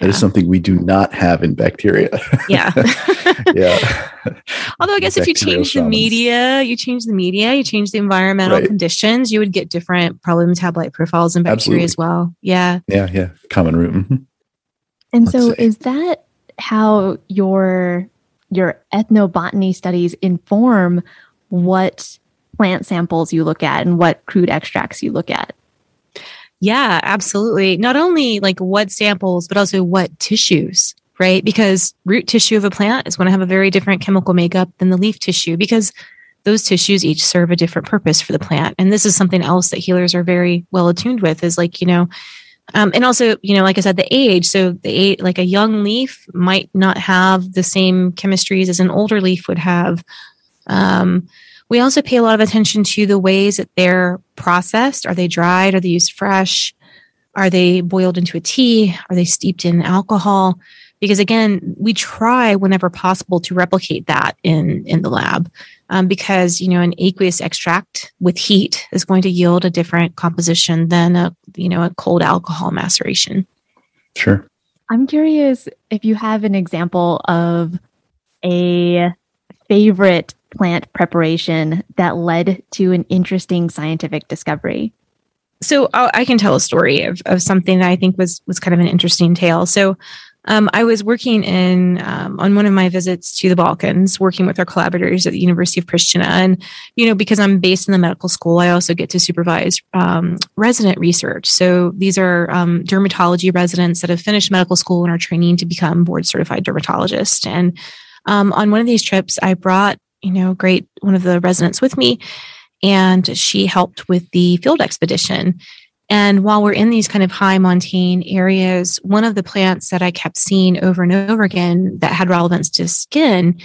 That yeah. is something we do not have in bacteria. yeah. yeah. Although I guess if you change the media, you change the media, you change the environmental right. conditions, you would get different probably metabolite profiles in bacteria Absolutely. as well. Yeah. Yeah. Yeah. Common root. And Let's so, see. is that how your your ethnobotany studies inform what plant samples you look at and what crude extracts you look at? Yeah, absolutely. Not only like what samples, but also what tissues, right? Because root tissue of a plant is going to have a very different chemical makeup than the leaf tissue because those tissues each serve a different purpose for the plant. And this is something else that healers are very well attuned with is like, you know, um, and also, you know, like I said, the age. So the age, like a young leaf might not have the same chemistries as an older leaf would have. Um, we also pay a lot of attention to the ways that they're processed. Are they dried? Are they used fresh? Are they boiled into a tea? Are they steeped in alcohol? Because again, we try whenever possible to replicate that in in the lab um, because you know an aqueous extract with heat is going to yield a different composition than a you know a cold alcohol maceration. Sure. I'm curious if you have an example of a favorite plant preparation that led to an interesting scientific discovery. So I'll, i can tell a story of, of something that I think was was kind of an interesting tale. So um, I was working in um, on one of my visits to the Balkans, working with our collaborators at the University of Pristina, and you know because I'm based in the medical school, I also get to supervise um, resident research. So these are um, dermatology residents that have finished medical school and are training to become board certified dermatologists. And um, on one of these trips, I brought you know great one of the residents with me, and she helped with the field expedition. And while we're in these kind of high montane areas, one of the plants that I kept seeing over and over again that had relevance to skin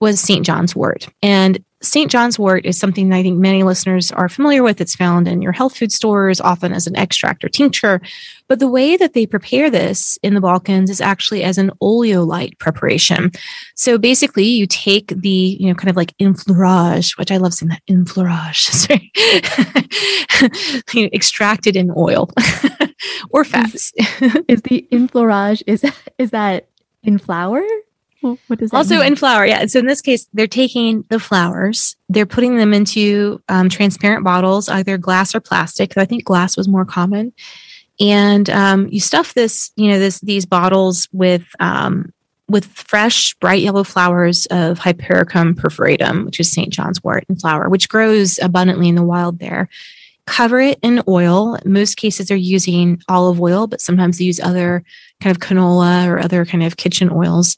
was St. John's wort. And St. John's wort is something that I think many listeners are familiar with. It's found in your health food stores, often as an extract or tincture. But the way that they prepare this in the Balkans is actually as an oleolite preparation. So basically, you take the, you know, kind of like enfleurage, which I love saying that enfleurage, you know, extracted in oil or fats. Is, is the enfleurage, is, is that in flour? what does also mean? in flour? Yeah. So in this case, they're taking the flowers, they're putting them into um, transparent bottles, either glass or plastic. I think glass was more common. And um, you stuff this, you know, this these bottles with um, with fresh, bright yellow flowers of Hypericum perforatum, which is St. John's wort and flower, which grows abundantly in the wild there. Cover it in oil. In most cases, they're using olive oil, but sometimes they use other kind of canola or other kind of kitchen oils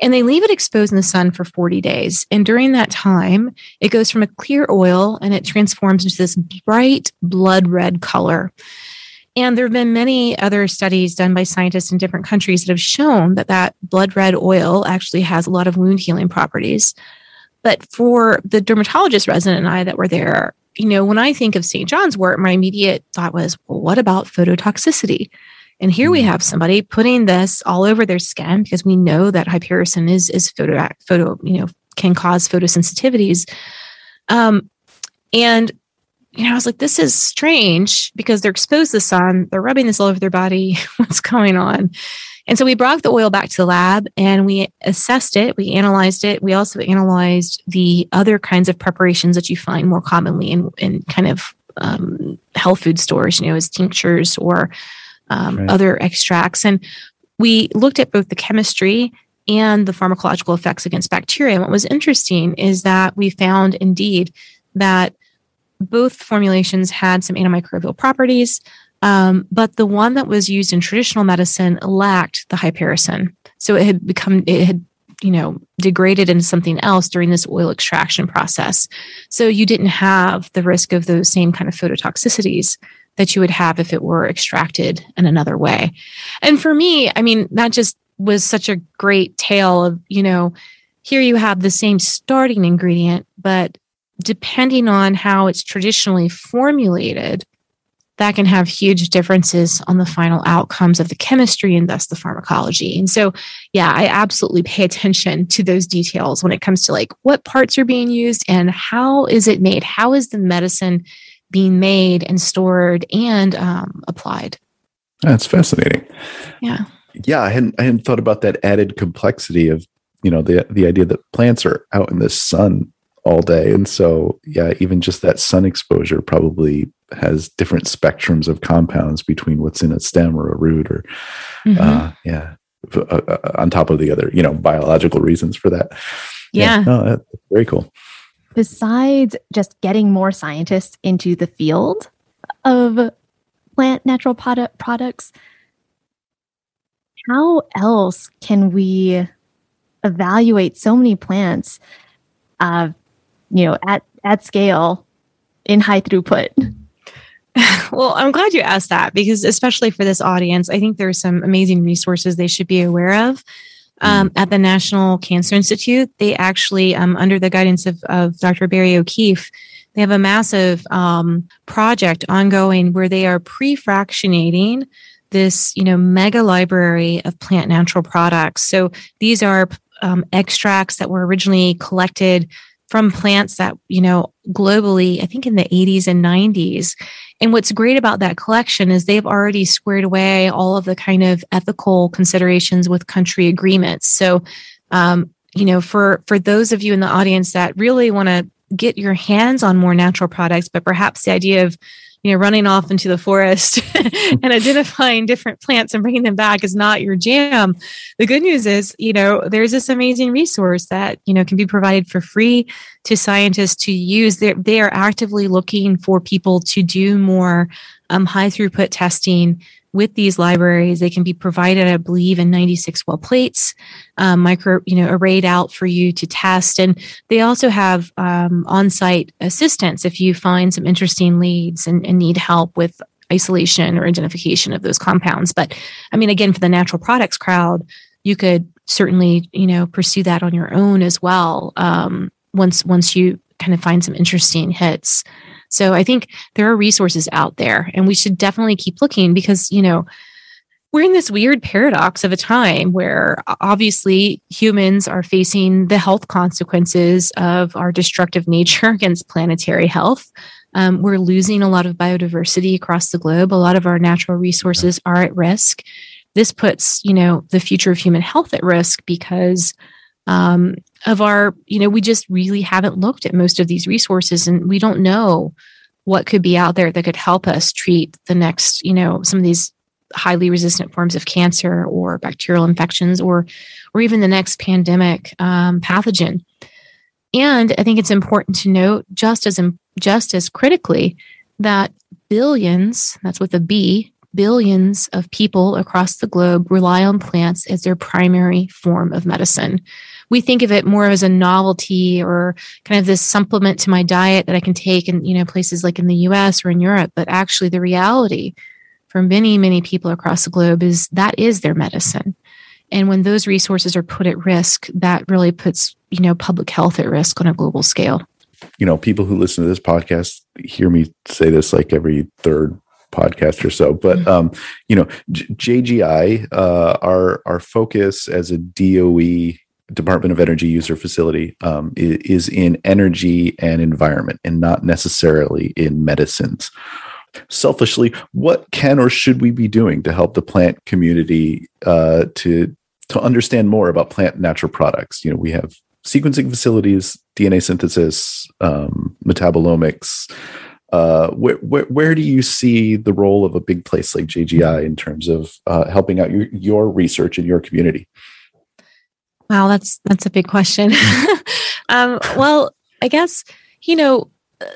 and they leave it exposed in the sun for 40 days. And during that time, it goes from a clear oil and it transforms into this bright blood red color. And there have been many other studies done by scientists in different countries that have shown that that blood red oil actually has a lot of wound healing properties. But for the dermatologist resident and I that were there, you know, when I think of St. John's wort, my immediate thought was, well, what about phototoxicity? And here we mm. have somebody putting this all over their skin because we know that hypericin is is photo photo you know can cause photosensitivities. Um, and you know, I was like, this is strange because they're exposed to the sun, they're rubbing this all over their body. What's going on? And so we brought the oil back to the lab and we assessed it, we analyzed it. We also analyzed the other kinds of preparations that you find more commonly in, in kind of um, health food stores, you know, as tinctures or um, right. other extracts. And we looked at both the chemistry and the pharmacological effects against bacteria. And what was interesting is that we found indeed that both formulations had some antimicrobial properties, um, but the one that was used in traditional medicine lacked the hypericin. So it had become, it had you know degraded into something else during this oil extraction process so you didn't have the risk of those same kind of phototoxicities that you would have if it were extracted in another way. And for me, I mean, that just was such a great tale of, you know, here you have the same starting ingredient, but depending on how it's traditionally formulated, that can have huge differences on the final outcomes of the chemistry and thus the pharmacology. And so, yeah, I absolutely pay attention to those details when it comes to like what parts are being used and how is it made? How is the medicine being made and stored and um, applied. That's fascinating. Yeah. Yeah, I hadn't I hadn't thought about that added complexity of you know the the idea that plants are out in the sun all day, and so yeah, even just that sun exposure probably has different spectrums of compounds between what's in a stem or a root or mm-hmm. uh, yeah, uh, uh, on top of the other you know biological reasons for that. Yeah, yeah no, that's very cool besides just getting more scientists into the field of plant natural product products, how else can we evaluate so many plants, uh, you know, at at scale in high throughput? Well, I'm glad you asked that because, especially for this audience, I think there are some amazing resources they should be aware of um, at the National Cancer Institute. They actually, um, under the guidance of, of Dr. Barry O'Keefe, they have a massive um, project ongoing where they are pre-fractionating this, you know, mega library of plant natural products. So these are um, extracts that were originally collected from plants that, you know, globally, I think in the 80s and 90s. And what's great about that collection is they've already squared away all of the kind of ethical considerations with country agreements. So, um, you know, for for those of you in the audience that really want to get your hands on more natural products, but perhaps the idea of you know running off into the forest and identifying different plants and bringing them back is not your jam. The good news is you know there's this amazing resource that you know can be provided for free to scientists to use. They're, they are actively looking for people to do more um, high throughput testing with these libraries they can be provided i believe in 96 well plates um, micro you know arrayed out for you to test. And they also have um, on-site assistance if you find some interesting leads and, and need help with isolation or identification of those compounds. But i mean again for the natural products crowd you could certainly you know pursue that on your own as well um, once once you kind of find some interesting hits so I think there are resources out there and we should definitely keep looking because, you know, we're in this weird paradox of a time where obviously humans are facing the health consequences of our destructive nature against planetary health. Um, we're losing a lot of biodiversity across the globe. A lot of our natural resources are at risk. This puts, you know, the future of human health at risk because um, of our, you know, we just really haven't looked at most of these resources and we don't know what could be out there that could help us treat the next, you know, some of these highly resistant forms of cancer or bacterial infections or or even the next pandemic um, pathogen. And I think it's important to note, just as just as critically, that billions, that's with a B, billions of people across the globe rely on plants as their primary form of medicine we think of it more as a novelty or kind of this supplement to my diet that I can take in, you know, places like in the US or in Europe. But actually, the reality for many, many people across the globe is that is their medicine. And when those resources are put at risk, that really puts, you know, public health at risk on a global scale. You know, people who listen to this podcast hear me say this like every third podcast or so. But mm-hmm. um, you know, J- JGI, uh, our our focus as a DOE Department of Energy user facility um, is in energy and environment and not necessarily in medicines. Selfishly, what can or should we be doing to help the plant community uh, to to understand more about plant natural products? You know, we have sequencing facilities, DNA synthesis, um, metabolomics. Uh, where, where, where do you see the role of a big place like JGI in terms of uh, helping out your, your research in your community? Wow, that's that's a big question. um, well, I guess you know uh,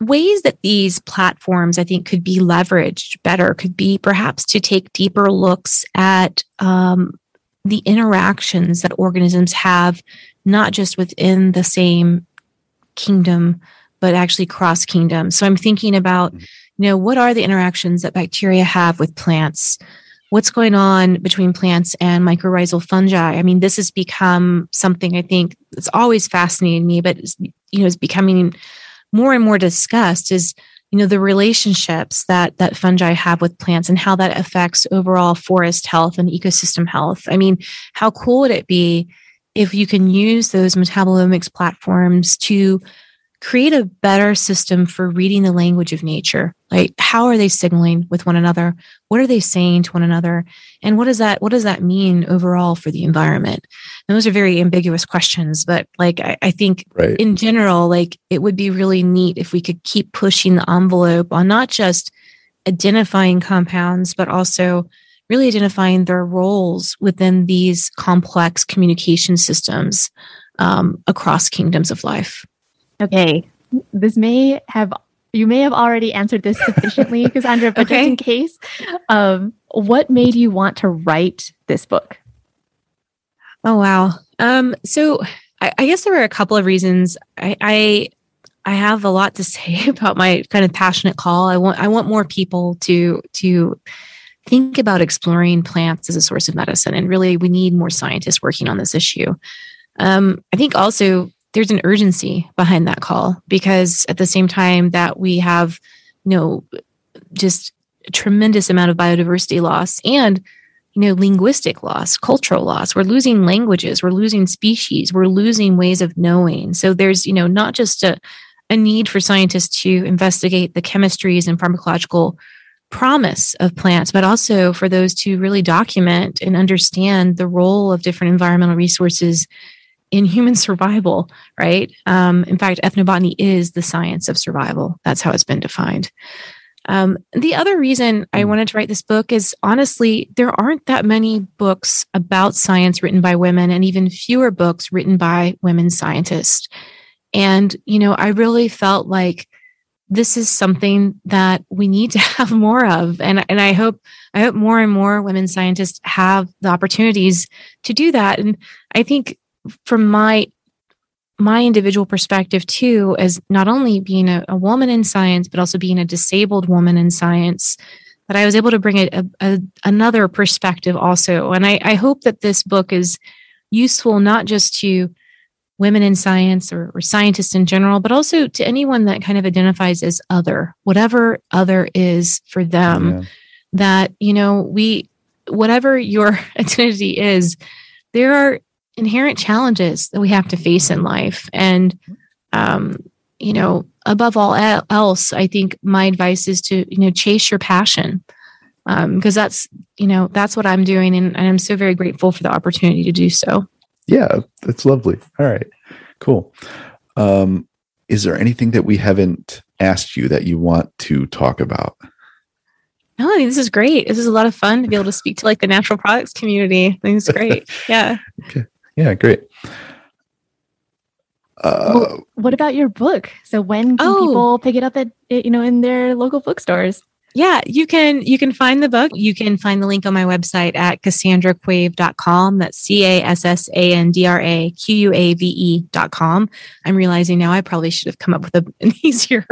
ways that these platforms I think could be leveraged better could be perhaps to take deeper looks at um, the interactions that organisms have, not just within the same kingdom, but actually cross kingdoms. So I'm thinking about, you know, what are the interactions that bacteria have with plants? What's going on between plants and mycorrhizal fungi. I mean, this has become something I think that's always fascinated me, but you know, is becoming more and more discussed. Is you know the relationships that that fungi have with plants and how that affects overall forest health and ecosystem health. I mean, how cool would it be if you can use those metabolomics platforms to create a better system for reading the language of nature like how are they signaling with one another? What are they saying to one another? And what does that what does that mean overall for the environment? And those are very ambiguous questions but like i, I think right. in general like it would be really neat if we could keep pushing the envelope on not just identifying compounds but also really identifying their roles within these complex communication systems um, across kingdoms of life Okay, this may have you may have already answered this sufficiently, Cassandra, but okay. just in case, um, what made you want to write this book? Oh wow. Um, so I, I, guess there were a couple of reasons. I, I I have a lot to say about my kind of passionate call. I want I want more people to to think about exploring plants as a source of medicine, and really we need more scientists working on this issue. Um, I think also there's an urgency behind that call because at the same time that we have you know just a tremendous amount of biodiversity loss and you know, linguistic loss, cultural loss. We're losing languages, we're losing species, we're losing ways of knowing. So there's, you know, not just a, a need for scientists to investigate the chemistries and pharmacological promise of plants, but also for those to really document and understand the role of different environmental resources in human survival, right? Um, in fact, ethnobotany is the science of survival. That's how it's been defined. Um, the other reason I wanted to write this book is honestly, there aren't that many books about science written by women, and even fewer books written by women scientists. And, you know, I really felt like this is something that we need to have more of. And, and I hope, I hope more and more women scientists have the opportunities to do that. And I think from my my individual perspective too as not only being a, a, woman in science but also being a disabled woman in science that i was able to bring a, a another perspective also and I, I, hope that this book is useful not just to women in science or, or scientists in general but also to anyone that kind of identifies as other whatever other is for them yeah. that you know we whatever your identity is there are inherent challenges that we have to face in life. And, um, you know, above all else, I think my advice is to, you know, chase your passion. because um, that's, you know, that's what I'm doing. And, and I'm so very grateful for the opportunity to do so. Yeah, that's lovely. All right, cool. Um, is there anything that we haven't asked you that you want to talk about? No, I this is great. This is a lot of fun to be able to speak to like the natural products community. I think it's great. Yeah. okay. Yeah, great. Uh, well, what about your book? So when can oh. people pick it up at you know in their local bookstores? Yeah, you can you can find the book. You can find the link on my website at cassandraquave.com. That's C A S S A N D R A Q U A V E dot com. I'm realizing now I probably should have come up with a, an easier,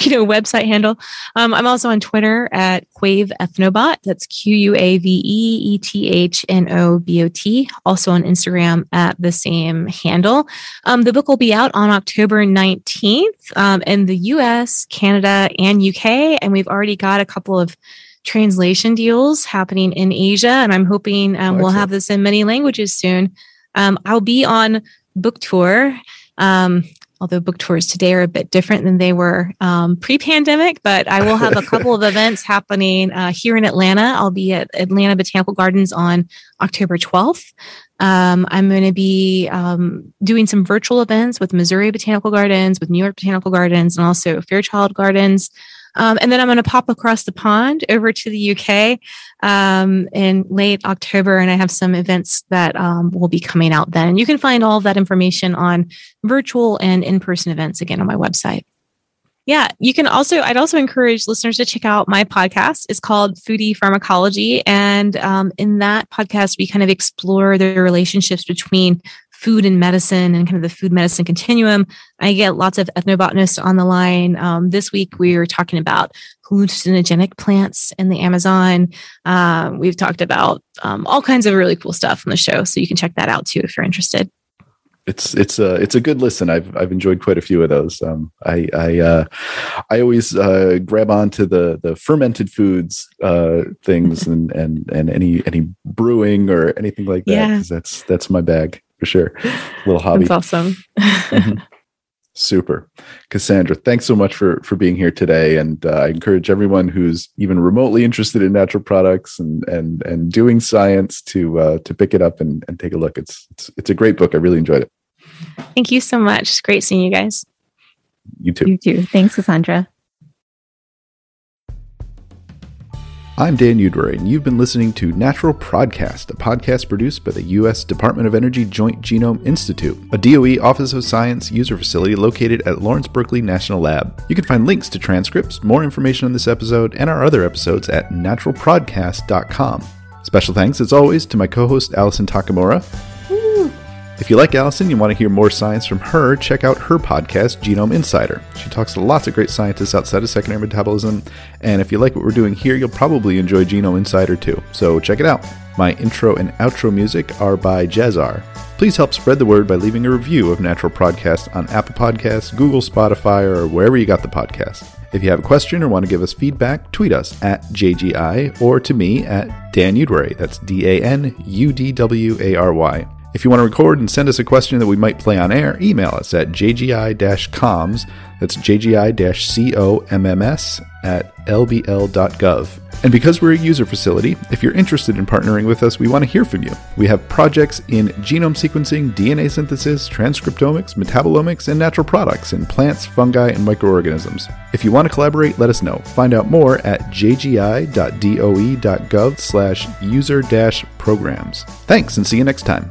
you know, website handle. Um, I'm also on Twitter at Quave Ethnobot. That's Q U A V E E T H N O B O T. Also on Instagram at the same handle. Um, the book will be out on October 19th um, in the US, Canada, and UK. And we've already got a couple of translation deals happening in Asia, and I'm hoping um, we'll have this in many languages soon. Um, I'll be on book tour. Um, although book tours today are a bit different than they were um, pre-pandemic, but I will have a couple of events happening uh, here in Atlanta. I'll be at Atlanta Botanical Gardens on October 12th. Um, I'm going to be um, doing some virtual events with Missouri Botanical Gardens, with New York Botanical Gardens, and also Fairchild Gardens. Um, and then I'm going to pop across the pond over to the UK um, in late October, and I have some events that um, will be coming out then. You can find all of that information on virtual and in person events again on my website. Yeah, you can also, I'd also encourage listeners to check out my podcast. It's called Foodie Pharmacology. And um, in that podcast, we kind of explore the relationships between food and medicine and kind of the food medicine continuum. I get lots of ethnobotanists on the line. Um, this week, we were talking about hallucinogenic plants in the Amazon. Um, we've talked about um, all kinds of really cool stuff on the show. So you can check that out too if you're interested it's it's a it's a good listen. I've I've enjoyed quite a few of those. Um, I I uh, I always uh, grab onto the the fermented foods uh, things and and and any any brewing or anything like that because yeah. that's that's my bag for sure. Little hobby. That's awesome. mm-hmm. Super, Cassandra. Thanks so much for for being here today, and uh, I encourage everyone who's even remotely interested in natural products and and and doing science to uh, to pick it up and, and take a look. It's it's it's a great book. I really enjoyed it. Thank you so much. It's great seeing you guys. You too. You too. Thanks, Cassandra. I'm Dan Udwary, and you've been listening to Natural Prodcast, a podcast produced by the U.S. Department of Energy Joint Genome Institute, a DOE Office of Science user facility located at Lawrence Berkeley National Lab. You can find links to transcripts, more information on this episode, and our other episodes at naturalprodcast.com. Special thanks, as always, to my co host Allison Takamura. If you like Allison, you want to hear more science from her, check out her podcast, Genome Insider. She talks to lots of great scientists outside of secondary metabolism, and if you like what we're doing here, you'll probably enjoy Genome Insider too. So check it out. My intro and outro music are by Jazzar. Please help spread the word by leaving a review of Natural Prodcast on Apple Podcasts, Google, Spotify, or wherever you got the podcast. If you have a question or want to give us feedback, tweet us at JGI or to me at Dan Udwary. That's D A N U D W A R Y. If you want to record and send us a question that we might play on air, email us at jgi-comms, that's jgi-comms at lbl.gov. And because we're a user facility, if you're interested in partnering with us, we want to hear from you. We have projects in genome sequencing, DNA synthesis, transcriptomics, metabolomics, and natural products in plants, fungi, and microorganisms. If you want to collaborate, let us know. Find out more at jgi.doe.gov slash user programs. Thanks, and see you next time.